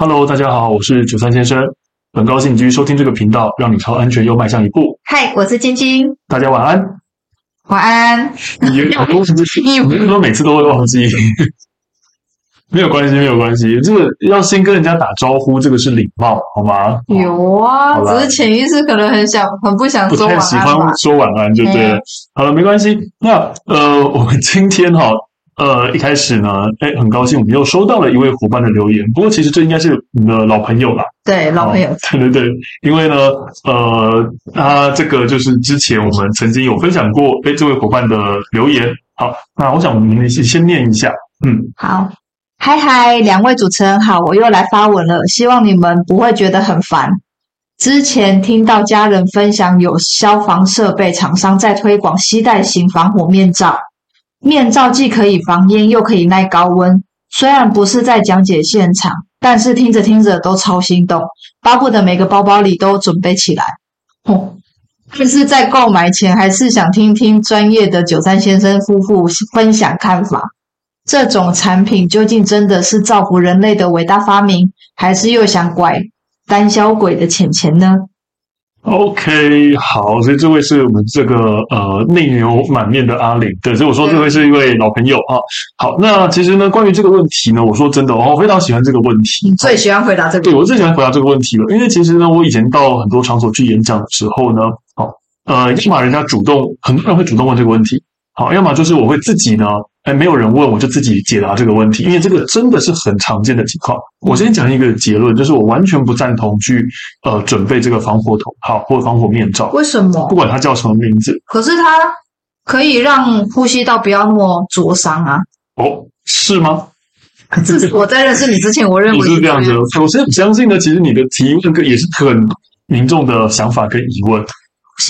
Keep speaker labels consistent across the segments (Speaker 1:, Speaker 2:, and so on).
Speaker 1: Hello，大家好，我是九三先生，很高兴你继续收听这个频道，让你朝安全又迈向一步。
Speaker 2: 嗨，我是晶晶，
Speaker 1: 大家晚安。
Speaker 2: 晚安。
Speaker 1: 你很多是不是？你为什么每次都会忘记？没有关系，没有关系。这个要先跟人家打招呼，这个是礼貌，好吗？
Speaker 2: 有啊，只是潜意识可能很想、很不想说晚安。
Speaker 1: 不太喜欢说晚安，就对了。好了，没关系。那呃，我们今天哈。呃，一开始呢，哎，很高兴我们又收到了一位伙伴的留言。不过，其实这应该是你的老朋友啦。
Speaker 2: 对，老朋友。
Speaker 1: 对对对，因为呢，呃，他这个就是之前我们曾经有分享过，哎，这位伙伴的留言。好，那我想我们先先念一下。嗯，
Speaker 2: 好，嗨嗨，两位主持人好，我又来发文了，希望你们不会觉得很烦。之前听到家人分享，有消防设备厂商在推广吸带型防火面罩。面罩既可以防烟，又可以耐高温。虽然不是在讲解现场，但是听着听着都超心动，巴不得每个包包里都准备起来。哦，但是在购买前，还是想听听专业的九三先生夫妇分享看法。这种产品究竟真的是造福人类的伟大发明，还是又想拐胆小鬼的钱钱呢
Speaker 1: ？OK，好，所以这位是我们这个呃内牛满面的阿玲，对，所以我说这位是一位老朋友啊。好，那其实呢，关于这个问题呢，我说真的，我非常喜欢这个问
Speaker 2: 题，最喜欢回答这个问题？
Speaker 1: 对，我最喜欢回答这个问题了，因为其实呢，我以前到很多场所去演讲的时候呢，好，呃，要么人家主动，很多人会主动问这个问题，好，要么就是我会自己呢。哎，没有人问，我就自己解答这个问题，因为这个真的是很常见的情况。我先讲一个结论，就是我完全不赞同去呃准备这个防火头套或防火面罩。
Speaker 2: 为什么？
Speaker 1: 不管它叫什么名字，
Speaker 2: 可是它可以让呼吸道不要那么灼伤啊。
Speaker 1: 哦，是吗？
Speaker 2: 是我在认识你之前，我认为
Speaker 1: 你是这样子。我是相信呢，其实你的提问也是很民众的想法跟疑问。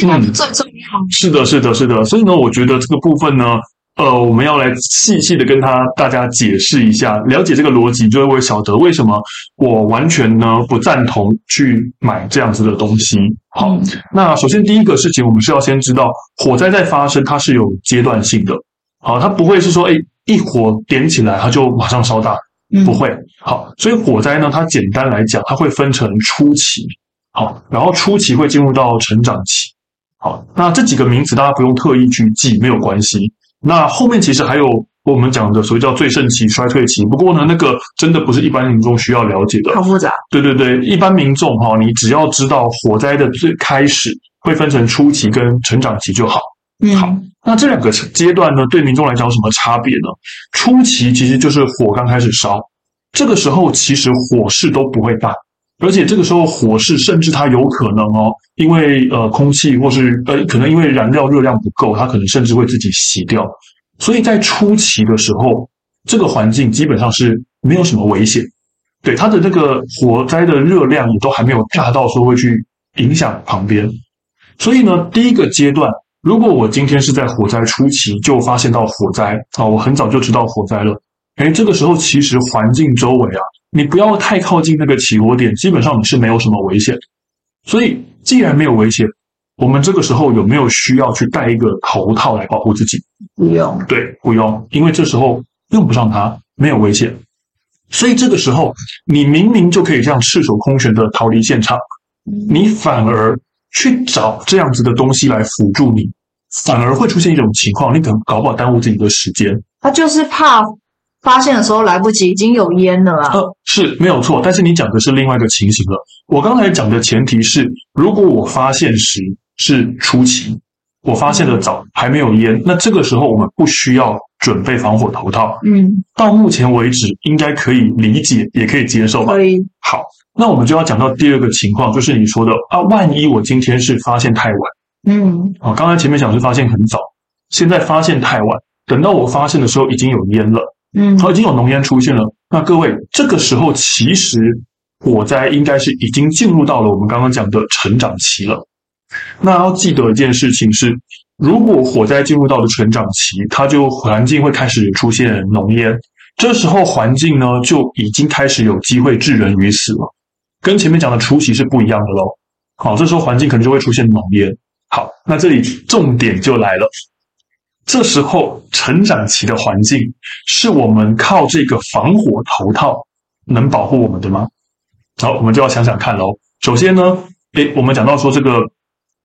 Speaker 2: 嗯，最重要。
Speaker 1: 是的，是的，是的。所以呢，我觉得这个部分呢。呃，我们要来细细的跟他大家解释一下，了解这个逻辑，就会晓得为什么我完全呢不赞同去买这样子的东西。好，那首先第一个事情，我们是要先知道火灾在发生，它是有阶段性的。好，它不会是说，哎，一火点起来，它就马上烧大，不会。好，所以火灾呢，它简单来讲，它会分成初期，好，然后初期会进入到成长期。好，那这几个名词大家不用特意去记，没有关系。那后面其实还有我们讲的所谓叫最盛期、衰退期。不过呢，那个真的不是一般民众需要了解的，
Speaker 2: 好复杂。
Speaker 1: 对对对，一般民众哈，你只要知道火灾的最开始会分成初期跟成长期就好。
Speaker 2: 嗯，
Speaker 1: 好，那这两个阶段呢，对民众来讲有什么差别呢？初期其实就是火刚开始烧，这个时候其实火势都不会大。而且这个时候火势甚至它有可能哦，因为呃空气或是呃可能因为燃料热量不够，它可能甚至会自己熄掉。所以在初期的时候，这个环境基本上是没有什么危险，对它的这个火灾的热量也都还没有大到说会去影响旁边。所以呢，第一个阶段，如果我今天是在火灾初期就发现到火灾啊，我很早就知道火灾了，诶，这个时候其实环境周围啊。你不要太靠近那个起火点，基本上你是没有什么危险。所以，既然没有危险，我们这个时候有没有需要去戴一个头套来保护自己？
Speaker 2: 不用。
Speaker 1: 对，不用，因为这时候用不上它，没有危险。所以这个时候，你明明就可以这样赤手空拳的逃离现场，你反而去找这样子的东西来辅助你，反而会出现一种情况，你可能搞不好耽误自己的时间。
Speaker 2: 他就是怕。发现的时候来不及，已经有烟了啊！
Speaker 1: 呃，是没有错，但是你讲的是另外一个情形了。我刚才讲的前提是，如果我发现时是初期，我发现的早，还没有烟，那这个时候我们不需要准备防火头套。
Speaker 2: 嗯，
Speaker 1: 到目前为止应该可以理解，也可以接受吧？
Speaker 2: 可以。
Speaker 1: 好，那我们就要讲到第二个情况，就是你说的啊，万一我今天是发现太晚，
Speaker 2: 嗯，
Speaker 1: 啊，刚才前面讲是发现很早，现在发现太晚，等到我发现的时候已经有烟了。
Speaker 2: 嗯，
Speaker 1: 好，已经有浓烟出现了。那各位，这个时候其实火灾应该是已经进入到了我们刚刚讲的成长期了。那要记得一件事情是，如果火灾进入到了成长期，它就环境会开始出现浓烟，这时候环境呢就已经开始有机会致人于死了，跟前面讲的初期是不一样的喽。好，这时候环境可能就会出现浓烟。好，那这里重点就来了。这时候，成长期的环境是我们靠这个防火头套能保护我们的吗？好，我们就要想想看喽。首先呢，诶，我们讲到说这个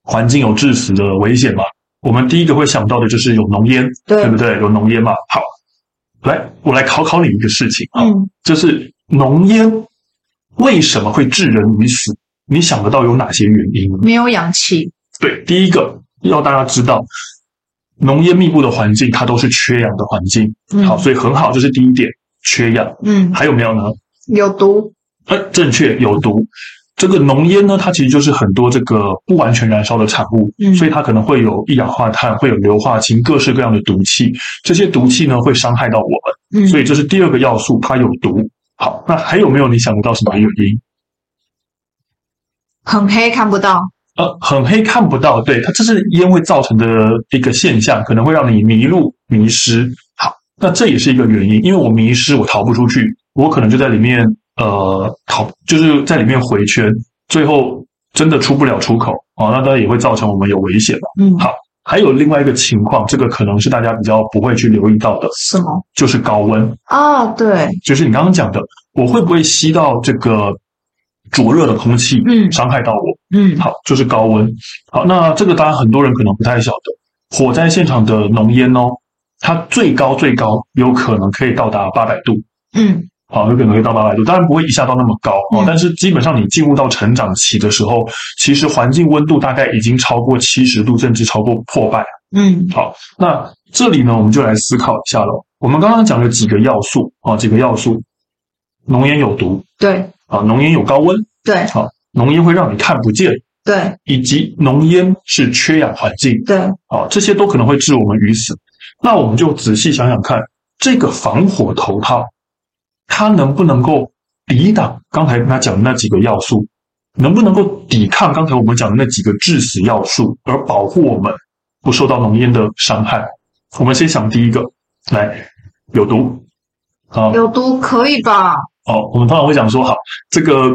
Speaker 1: 环境有致死的危险嘛，我们第一个会想到的就是有浓烟，
Speaker 2: 对，
Speaker 1: 对不对？有浓烟嘛。好，来，我来考考你一个事情啊，
Speaker 2: 嗯，
Speaker 1: 就是浓烟为什么会致人于死？你想得到有哪些原因？
Speaker 2: 没有氧气。
Speaker 1: 对，第一个要大家知道，浓烟密布的环境，它都是缺氧的环境。
Speaker 2: 嗯，
Speaker 1: 好，所以很好，这是第一点，缺氧。
Speaker 2: 嗯，
Speaker 1: 还有没有呢？
Speaker 2: 有毒。
Speaker 1: 呃，正确，有毒。这个浓烟呢，它其实就是很多这个不完全燃烧的产物，嗯，所以它可能会有一氧化碳，会有硫化氢，各式各样的毒气。这些毒气呢，会伤害到我们。嗯，所以这是第二个要素，它有毒。好，那还有没有你想得到什么原因？
Speaker 2: 很黑，看不到。
Speaker 1: 呃，很黑，看不到。对，它这是烟会造成的一个现象，可能会让你迷路、迷失。好，那这也是一个原因，因为我迷失，我逃不出去，我可能就在里面。呃，逃就是在里面回圈，最后真的出不了出口啊，那当然也会造成我们有危险了。嗯，好，还有另外一个情况，这个可能是大家比较不会去留意到的，
Speaker 2: 什么？
Speaker 1: 就是高温
Speaker 2: 啊，对，
Speaker 1: 就是你刚刚讲的，我会不会吸到这个灼热的空气，嗯，伤害到我，嗯，好，就是高温。好，那这个当然很多人可能不太晓得，火灾现场的浓烟哦，它最高最高有可能可以到达八百度，嗯。好，有可能会到八百度，当然不会一下到那么高哦。但是基本上你进入到成长期的时候，其实环境温度大概已经超过七十度，甚至超过破百。嗯，好，那这里呢，我们就来思考一下了。我们刚刚讲了几个要素啊，几个要素，浓烟有毒，
Speaker 2: 对，
Speaker 1: 啊，浓烟有高温，
Speaker 2: 对，
Speaker 1: 好，浓烟会让你看不见，
Speaker 2: 对，
Speaker 1: 以及浓烟是缺氧环境，
Speaker 2: 对，
Speaker 1: 啊，这些都可能会致我们于死。那我们就仔细想想看，这个防火头套。它能不能够抵挡刚才跟他讲的那几个要素？能不能够抵抗刚才我们讲的那几个致死要素，而保护我们不受到浓烟的伤害？我们先想第一个，来，有毒啊，
Speaker 2: 有毒可以吧？
Speaker 1: 哦，我们通常会讲说，好，这个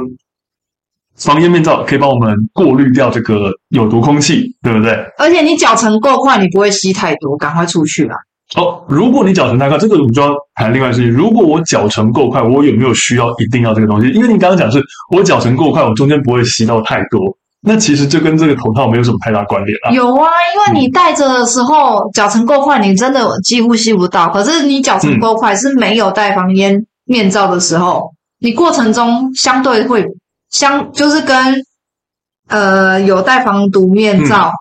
Speaker 1: 防烟面罩可以帮我们过滤掉这个有毒空气，对不对？
Speaker 2: 而且你脚程够快，你不会吸太多，赶快出去吧。
Speaker 1: 哦，如果你脚程太快，这个我们就要谈另外事情。如果我脚程够快，我有没有需要一定要这个东西？因为你刚刚讲是我脚程够快，我中间不会吸到太多。那其实就跟这个头套没有什么太大关联啊。
Speaker 2: 有啊，因为你戴着的时候脚程够快，你真的几乎吸不到。可是你脚程够快，是没有戴防烟面罩的时候，你过程中相对会相就是跟呃有戴防毒面罩，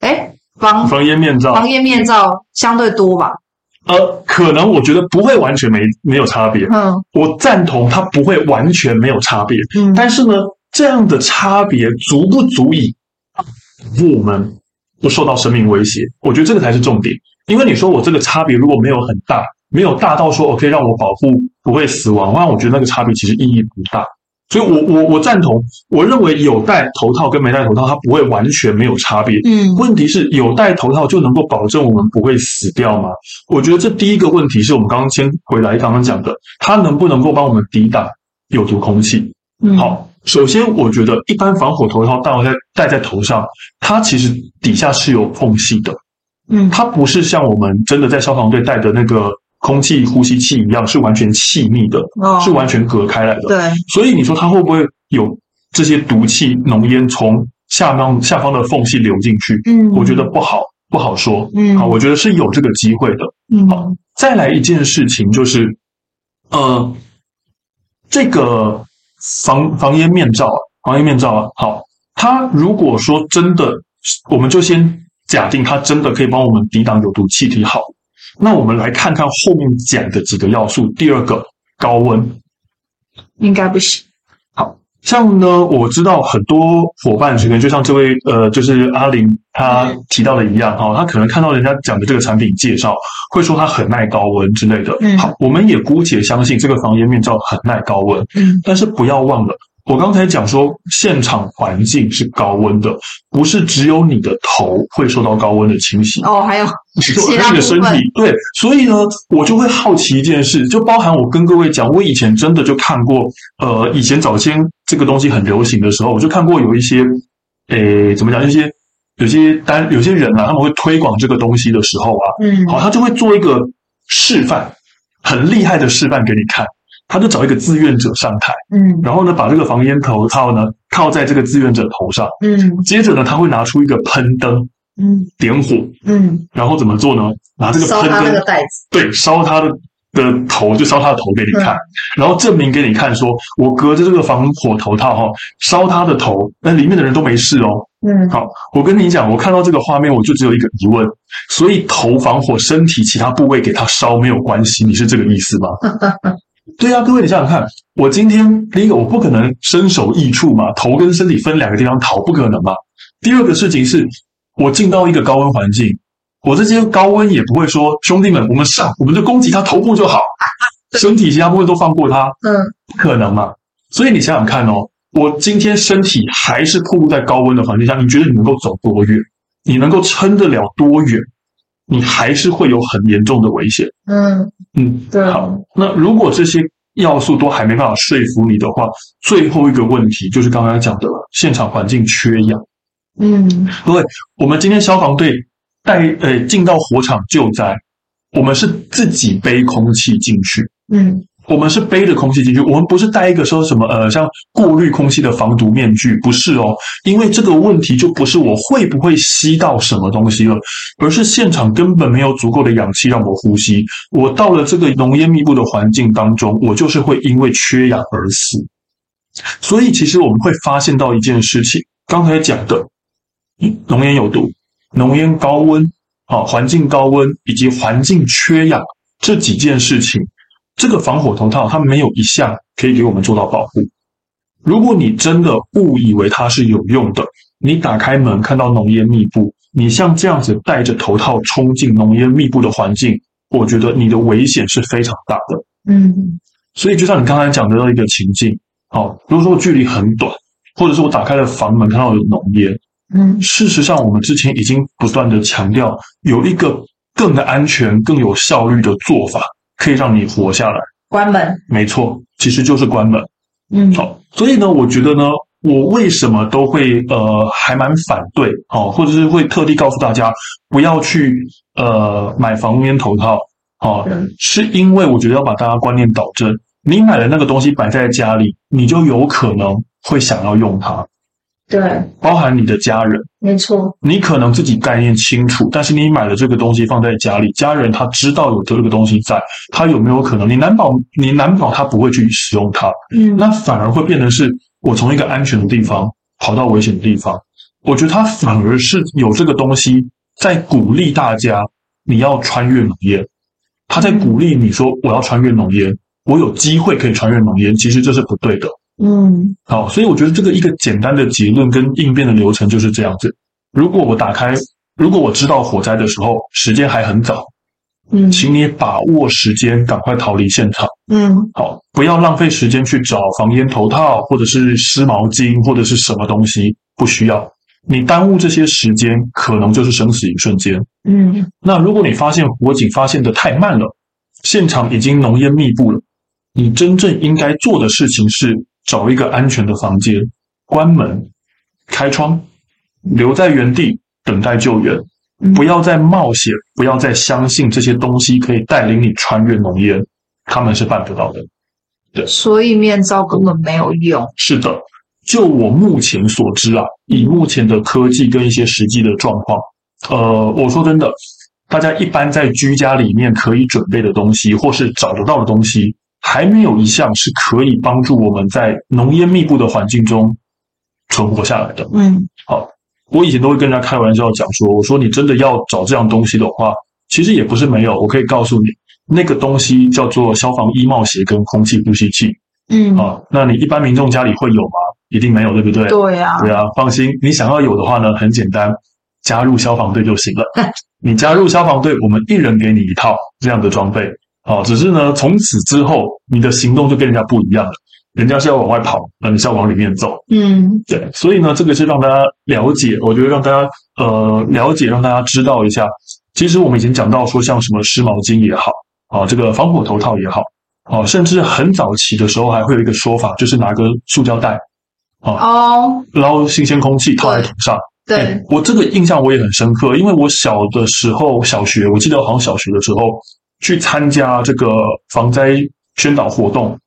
Speaker 2: 哎、嗯防
Speaker 1: 防烟面罩，
Speaker 2: 防烟面罩相对多吧？
Speaker 1: 呃，可能我觉得不会完全没没有差别。嗯，我赞同它不会完全没有差别。嗯，但是呢，这样的差别足不足以我们不受到生命威胁？我觉得这个才是重点。因为你说我这个差别如果没有很大，没有大到说我可以让我保护不会死亡，那我觉得那个差别其实意义不大。所以我，我我我赞同。我认为有戴头套跟没戴头套，它不会完全没有差别。嗯，问题是有戴头套就能够保证我们不会死掉吗？我觉得这第一个问题是我们刚刚先回来刚刚讲的，它能不能够帮我们抵挡有毒空气？嗯，好，首先我觉得一般防火头套戴在戴在头上，它其实底下是有缝隙的。嗯，它不是像我们真的在消防队戴的那个。空气呼吸器一样是完全气密的，哦，是完全隔开来的。对，所以你说它会不会有这些毒气浓烟从下方下方的缝隙流进去？嗯，我觉得不好不好说。嗯，好，我觉得是有这个机会的。嗯，好，再来一件事情就是，呃，这个防防烟面罩，防烟面罩啊，好，它如果说真的，我们就先假定它真的可以帮我们抵挡有毒气体，好。那我们来看看后面讲的几个要素。第二个，高温
Speaker 2: 应该不行。
Speaker 1: 好像呢，我知道很多伙伴可能就像这位呃，就是阿玲她提到的一样哈，她可能看到人家讲的这个产品介绍，会说它很耐高温之类的。嗯，好，我们也姑且相信这个防烟面罩很耐高温。嗯，但是不要忘了。我刚才讲说，现场环境是高温的，不是只有你的头会受到高温的侵袭
Speaker 2: 哦，还有其
Speaker 1: 他的身体。对，所以呢，我就会好奇一件事，就包含我跟各位讲，我以前真的就看过，呃，以前早先这个东西很流行的时候，我就看过有一些，诶，怎么讲？一些有些单有些人啊，他们会推广这个东西的时候啊，嗯，好，他就会做一个示范，很厉害的示范给你看。他就找一个志愿者上台，
Speaker 2: 嗯。
Speaker 1: 然后呢，把这个防烟头套呢套在这个志愿者头上，
Speaker 2: 嗯。
Speaker 1: 接着呢，他会拿出一个喷灯
Speaker 2: 嗯。
Speaker 1: 点火，
Speaker 2: 嗯，
Speaker 1: 然后怎么做呢？拿这个喷
Speaker 2: 烧他那个
Speaker 1: 灯，
Speaker 2: 袋子，
Speaker 1: 对，烧他的的头，就烧他的头给你看，
Speaker 2: 嗯。
Speaker 1: 然后证明给你看说，我隔着这个防火头套哈、哦，烧他的头，那里面的人都没事哦。
Speaker 2: 嗯。
Speaker 1: 好，我跟你讲，我看到这个画面，我就只有一个疑问，所以头防火，身体其他部位给他烧没有关系，你是这个意思吗？对啊，各位，你想想看，我今天第一个，我不可能身首异处嘛，头跟身体分两个地方逃，不可能嘛。第二个事情是，我进到一个高温环境，我这些高温也不会说，兄弟们，我们上，我们就攻击他头部就好，身体其他部位都放过他，
Speaker 2: 嗯
Speaker 1: 不可能嘛。所以你想想看哦，我今天身体还是暴露在高温的环境下，你觉得你能够走多远？你能够撑得了多远？你还是会有很严重的危险。
Speaker 2: 嗯，
Speaker 1: 嗯，
Speaker 2: 对
Speaker 1: 好，那如果这些要素都还没办法说服你的话，最后一个问题就是刚刚讲的了，现场环境缺氧。
Speaker 2: 嗯
Speaker 1: 各位，我们今天消防队带呃进到火场救灾，我们是自己背空气进去，
Speaker 2: 嗯
Speaker 1: 我们是背着空气进去，我们不是带一个说什么呃像过滤空气的防毒面具，不是哦，因为这个问题就不是我会不会吸到什么东西了，而是现场根本没有足够的氧气让我呼吸，我到了这个浓烟密布的环境当中，我就是会因为缺氧而死。所以其实我们会发现到一件事情，刚才讲的，浓烟有毒，浓烟高温，啊，环境高温以及环境缺氧这几件事情。这个防火头套它没有一项可以给我们做到保护。如果你真的误以为它是有用的，你打开门看到浓烟密布，你像这样子戴着头套冲进浓烟密布的环境，我觉得你的危险是非常大的。
Speaker 2: 嗯
Speaker 1: 所以就像你刚才讲的那一个情境，好，如果说距离很短，或者是我打开了房门看到有浓烟，
Speaker 2: 嗯
Speaker 1: 事实上我们之前已经不断的强调，有一个更安全、更有效率的做法。可以让你活下来。
Speaker 2: 关门，
Speaker 1: 没错，其实就是关门。
Speaker 2: 嗯，
Speaker 1: 好，所以呢，我觉得呢，我为什么都会呃还蛮反对哦，或者是会特地告诉大家不要去呃买防烟头套，哦，
Speaker 2: 嗯
Speaker 1: 是因为我觉得要把大家观念导正。你买的那个东西摆在家里，你就有可能会想要用它，
Speaker 2: 对，
Speaker 1: 包含你的家人。
Speaker 2: 没错，
Speaker 1: 你可能自己概念清楚，但是你买了这个东西放在家里，家人他知道有这个东西在，他有没有可能？你难保，你难保他不会去使用它，
Speaker 2: 嗯，
Speaker 1: 那反而会变成是我从一个安全的地方跑到危险的地方。我觉得他反而是有这个东西在鼓励大家，你要穿越浓烟，他在鼓励你说我要穿越浓烟，我有机会可以穿越浓烟，其实这是不对的。
Speaker 2: 嗯
Speaker 1: 好，所以我觉得这个一个简单的结论跟应变的流程就是这样子。如果我打开，如果我知道火灾的时候时间还很早，
Speaker 2: 嗯
Speaker 1: 请你把握时间，赶快逃离现场。
Speaker 2: 嗯
Speaker 1: 好，不要浪费时间去找防烟头套或者是湿毛巾或者是什么东西，不需要。你耽误这些时间，可能就是生死一瞬间。
Speaker 2: 嗯
Speaker 1: 那如果你发现火警发现的太慢了，现场已经浓烟密布了，你真正应该做的事情是找一个安全的房间，关门、开窗，留在原地等待救援。
Speaker 2: 嗯
Speaker 1: 不要再冒险，不要再相信这些东西可以带领你穿越浓烟，他们是办不到的。
Speaker 2: 对所以面罩根本没有用。
Speaker 1: 是的，就我目前所知啊，以目前的科技跟一些实际的状况，呃，我说真的，大家一般在居家里面可以准备的东西，或是找得到的东西，还没有一项是可以帮助我们在浓烟密布的环境中存活下来的。
Speaker 2: 嗯
Speaker 1: 好，我以前都会跟人家开玩笑讲说，我说你真的要找这样东西的话，其实也不是没有，我可以告诉你，那个东西叫做消防衣帽鞋跟空气呼吸器
Speaker 2: 嗯，
Speaker 1: 啊。那你一般民众家里会有吗？一定没有，对不对？
Speaker 2: 对呀，
Speaker 1: 对啊，放心，你想要有的话呢，很简单，加入消防队就行了。你加入消防队，我们一人给你一套这样的装备。好，只是呢，从此之后，你的行动就跟人家不一样了。人家是要往外跑，那你是要往里面走。
Speaker 2: 嗯
Speaker 1: 对，所以呢，这个是让大家了解，我觉得让大家呃了解，让大家知道一下。其实我们已经讲到说，像什么湿毛巾也好，啊，这个防火头套也好，啊，甚至很早期的时候还会有一个说法，就是拿个塑胶袋，啊，
Speaker 2: 哦，
Speaker 1: 捞新鲜空气套在头上。
Speaker 2: 对
Speaker 1: 欸，我这个印象我也很深刻，因为我小的时候，小学我记得好像小学的时候去参加这个防灾宣导活动，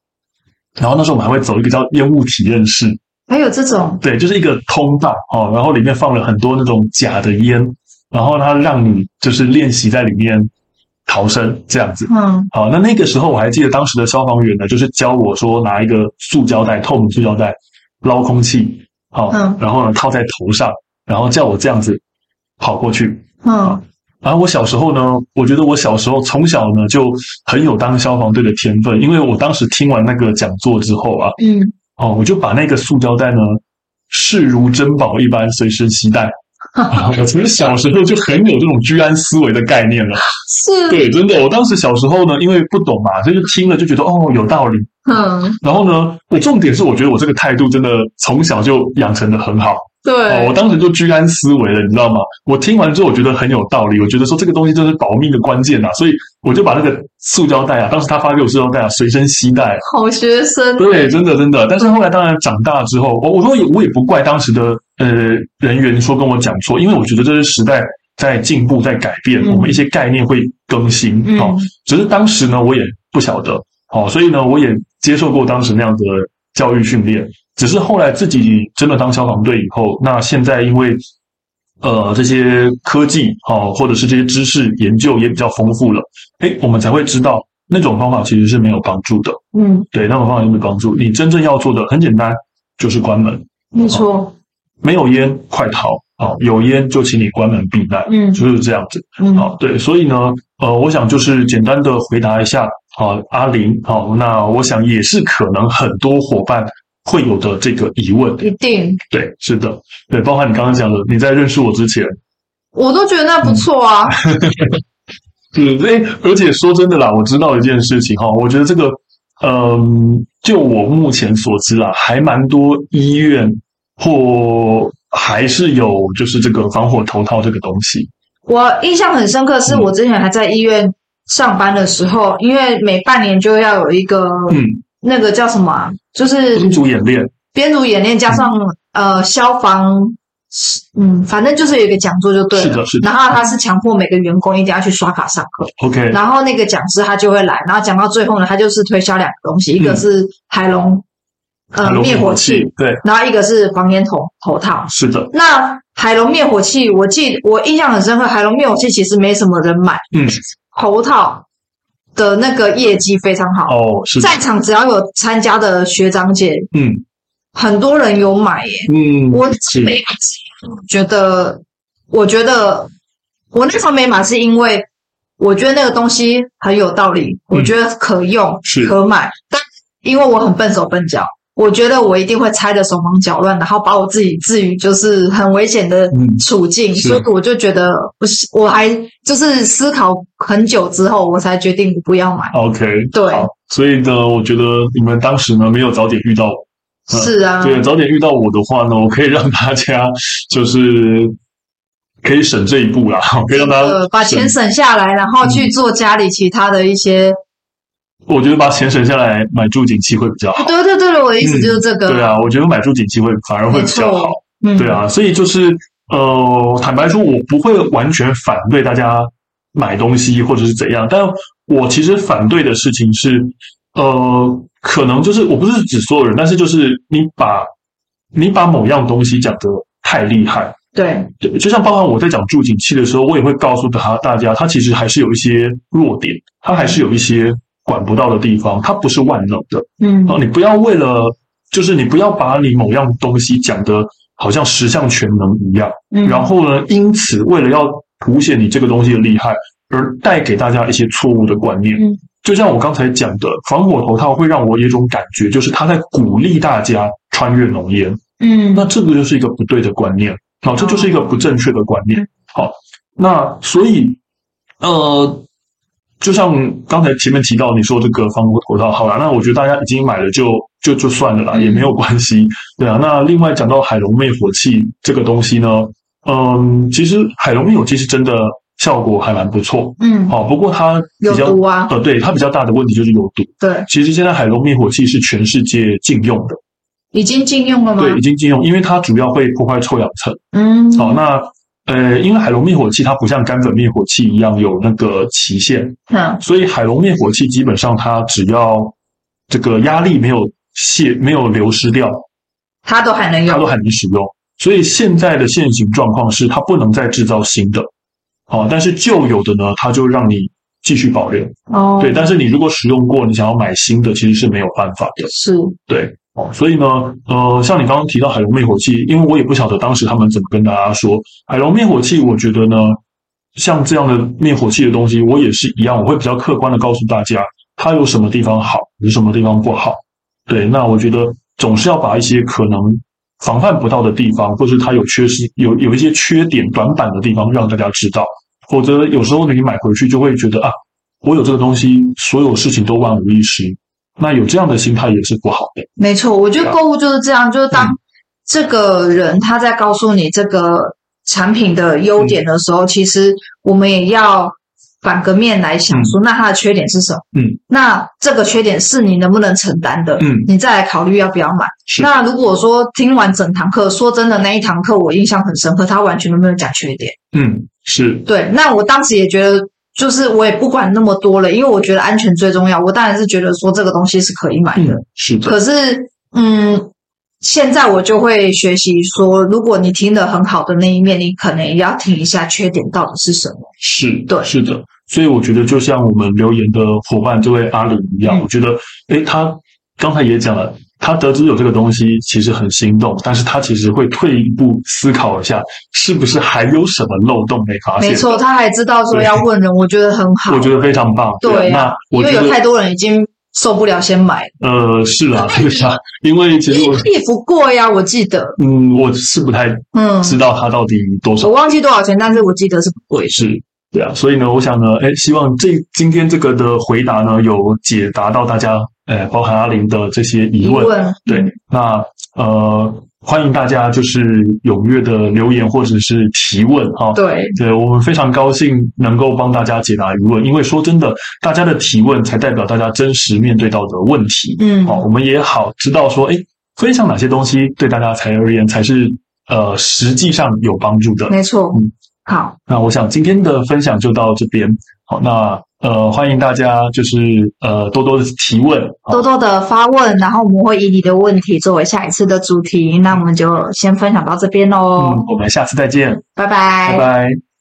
Speaker 1: 然后那时候我们还会走一个叫烟雾体验室，
Speaker 2: 还有这种，
Speaker 1: 对，就是一个通道哦，然后里面放了很多那种假的烟，然后它让你就是练习在里面逃生这样子。
Speaker 2: 嗯，
Speaker 1: 好，那那个时候我还记得当时的消防员呢，就是教我说拿一个塑胶袋，透明塑胶袋捞空气，好，
Speaker 2: 嗯，
Speaker 1: 然后呢套在头上，然后叫我这样子跑过去。
Speaker 2: 嗯。
Speaker 1: 然后我小时候呢，我觉得我小时候从小呢就很有当消防队的天分，因为我当时听完那个讲座之后啊，
Speaker 2: 嗯，
Speaker 1: 哦，我就把那个塑胶袋呢视如珍宝一般随身携带。我从小时候就很有这种居安思危的概念了。
Speaker 2: 是，
Speaker 1: 对，真的，我当时小时候呢，因为不懂嘛，所以就听了就觉得哦有道理。
Speaker 2: 嗯，
Speaker 1: 然后呢，我重点是我觉得我这个态度真的从小就养成的很好。
Speaker 2: 对、
Speaker 1: 哦，我当时就居安思危了，你知道吗？我听完之后，我觉得很有道理。我觉得说这个东西就是保命的关键呐、啊，所以我就把那个塑胶袋啊，当时他发给我塑胶袋啊，随身携带。
Speaker 2: 好学生，
Speaker 1: 对，真的真的。但是后来当然长大之后，我我说我也不怪当时的呃人员说跟我讲错，因为我觉得这是时代在进步，在改变，嗯、我们一些概念会更新。哦，只是当时呢，我也不晓得。哦，所以呢，我也接受过当时那样的教育训练。只是后来自己真的当消防队以后，那现在因为呃这些科技啊、哦，或者是这些知识研究也比较丰富了，诶，我们才会知道那种方法其实是没有帮助的。
Speaker 2: 嗯，
Speaker 1: 对，那种方法有没有帮助？你真正要做的很简单，就是关门。
Speaker 2: 没错、
Speaker 1: 哦，没有烟快逃有烟就请你关门避难。嗯，就是这样子。嗯，好、哦，对，所以呢，呃，我想就是简单的回答一下啊，阿玲，好、哦，那我想也是可能很多伙伴。会有的这个疑问，
Speaker 2: 一定
Speaker 1: 对，是的，对，包括你刚刚讲的，你在认识我之前，
Speaker 2: 我都觉得那不错啊。
Speaker 1: 嗯，对，而且说真的啦，我知道一件事情哈，我觉得这个，嗯，就我目前所知啦，还蛮多医院或还是有就是这个防火头套这个东西。
Speaker 2: 我印象很深刻，是我之前还在医院上班的时候，嗯、因为每半年就要有一个，嗯。那个叫什么啊？就是
Speaker 1: 编组演练，
Speaker 2: 编组演练加上、嗯、呃消防，嗯，反正就是有一个讲座就对了。是的，是的。然后他是强迫每个员工一定要去刷卡上课。OK。然后那个讲师他就会来，然后讲到最后呢，他就是推销两个东西，嗯、一个是海龙呃灭火器，对，然后一个是防烟头头套。是的。那海龙灭火器，我记我印象很深刻，海龙灭火器其实没什么人买。嗯。头套。的那个业绩非常好哦，是在场只要有参加的学长姐，嗯，很多人有买耶，嗯，我没觉得，我觉得我那时候没买是因为我觉得那个东西很有道理，嗯、我觉得可用是可买，但因为我很笨手笨脚。我觉得我一定会猜的手忙脚乱，然后把我自己置于就是很危险的处境，嗯、所以我就觉得不是，我还就是思考很久之后，我才决定不要买。OK，对，所以呢，我觉得你们当时呢没有早点遇到我，是啊，对，早点遇到我的话呢，我可以让大家就是可以省这一步啦，可以让大家把钱省下来，然后去做家里其他的一些。我觉得把钱省下来买住警器会比较好。对对对，我的意思就是这个。嗯、对啊，我觉得买住警器会反而会比较好。嗯，对啊，所以就是呃，坦白说，我不会完全反对大家买东西或者是怎样，但我其实反对的事情是，呃，可能就是我不是指所有人，但是就是你把你把某样东西讲得太厉害。对对，就像包含我在讲助景器的时候，我也会告诉他大家，它其实还是有一些弱点，它还是有一些。管不到的地方，它不是万能的。嗯，啊，你不要为了，就是你不要把你某样东西讲的好像十项全能一样。嗯，然后呢，因此为了要凸显你这个东西的厉害，而带给大家一些错误的观念。嗯，就像我刚才讲的，防火头套会让我有一种感觉，就是他在鼓励大家穿越浓烟。嗯，那这个就是一个不对的观念。好，这就是一个不正确的观念。好，那所以，呃。就像刚才前面提到，你说这个防火头套，好了，那我觉得大家已经买了就就就算了啦，也没有关系，对啊。那另外讲到海龙灭火器这个东西呢，嗯，其实海龙灭火器是真的效果还蛮不错，嗯，好，不过它比较有毒啊，呃，对，它比较大的问题就是有毒。对，其实现在海龙灭火器是全世界禁用的，已经禁用了吗？对，已经禁用，因为它主要会破坏臭氧层。嗯，好，那。呃，因为海龙灭火器它不像干粉灭火器一样有那个期限，嗯，所以海龙灭火器基本上它只要这个压力没有
Speaker 1: 泄没有流失掉，
Speaker 2: 它都还能用，
Speaker 1: 它都还能使用。所以现在的现行状况是，它不能再制造新的，哦，但是旧有的呢，它就让你继续保留。
Speaker 2: 哦，
Speaker 1: 对，但是你如果使用过，你想要买新的，其实是没有办法的。
Speaker 2: 是，
Speaker 1: 对，哦，所以呢，呃，像你刚刚提到海龙灭火器，因为我也不晓得当时他们怎么跟大家说海龙灭火器，我觉得呢，像这样的灭火器的东西，我也是一样，我会比较客观的告诉大家，它有什么地方好，有什么地方不好。对，那我觉得总是要把一些可能。防范不到的地方，或是它有缺失、有有一些缺点、短板的地方，让大家知道。否则，有时候你买回去就会觉得啊，我有这个东西，所有事情都万无一失。那有这样的心态也是不好的。
Speaker 2: 没错，我觉得购物就是这样，就是当这个人他在告诉你这个产品的优点的时候，嗯、其实我们也要。反个面来想说，那它的缺点是什么？
Speaker 1: 嗯，
Speaker 2: 那这个缺点是你能不能承担的？
Speaker 1: 嗯，
Speaker 2: 你再来考虑要不要买。
Speaker 1: 是。
Speaker 2: 那如果说听完整堂课，说真的，那一堂课我印象很深刻，他完全都没有讲缺点。
Speaker 1: 嗯，是。
Speaker 2: 对，那我当时也觉得，就是我也不管那么多了，因为我觉得安全最重要。我当然是觉得说这个东西是可以买的。
Speaker 1: 嗯，是的。
Speaker 2: 可是，嗯，现在我就会学习说，如果你听得很好的那一面，你可能也要听一下缺点到底是什么。
Speaker 1: 是，
Speaker 2: 对，
Speaker 1: 是的。所以我觉得，就像我们留言的伙伴这位阿伦一样，嗯、我觉得，诶，他刚才也讲了，他得知有这个东西，其实很心动，但是他其实会退一步思考一下，是不是还有什么漏洞没发现？
Speaker 2: 没错，他还知道说要问人，我觉得很好，
Speaker 1: 我觉得非常棒。
Speaker 2: 对、啊，
Speaker 1: 那
Speaker 2: 因为有太多人已经受不了，先买。
Speaker 1: 呃，是啊，对啊，因为其实我
Speaker 2: 也不贵呀，我记得。
Speaker 1: 嗯，我是不太嗯知道它到底多少、
Speaker 2: 嗯，我忘记多少钱，但是我记得是不贵。
Speaker 1: 是。对啊，所以呢，我想呢，诶，希望这今天这个的回答呢，有解答到大家，诶，包含阿玲的这些疑问。
Speaker 2: 疑问
Speaker 1: 对，那呃，欢迎大家就是踊跃的留言或者是提问哈。
Speaker 2: 对，
Speaker 1: 对我们非常高兴能够帮大家解答疑问，因为说真的，大家的提问才代表大家真实面对到的问题。
Speaker 2: 嗯，
Speaker 1: 好，我们也好知道说，诶，分享哪些东西对大家才而言才是呃实际上有帮助的。
Speaker 2: 没错。嗯。好，
Speaker 1: 那我想今天的分享就到这边。好，那呃，欢迎大家就是呃多多的提问，
Speaker 2: 多多的发问，然后我们会以你的问题作为下一次的主题。那我们就先分享到这边喽。
Speaker 1: 嗯，我们下次再见，
Speaker 2: 拜拜，
Speaker 1: 拜拜。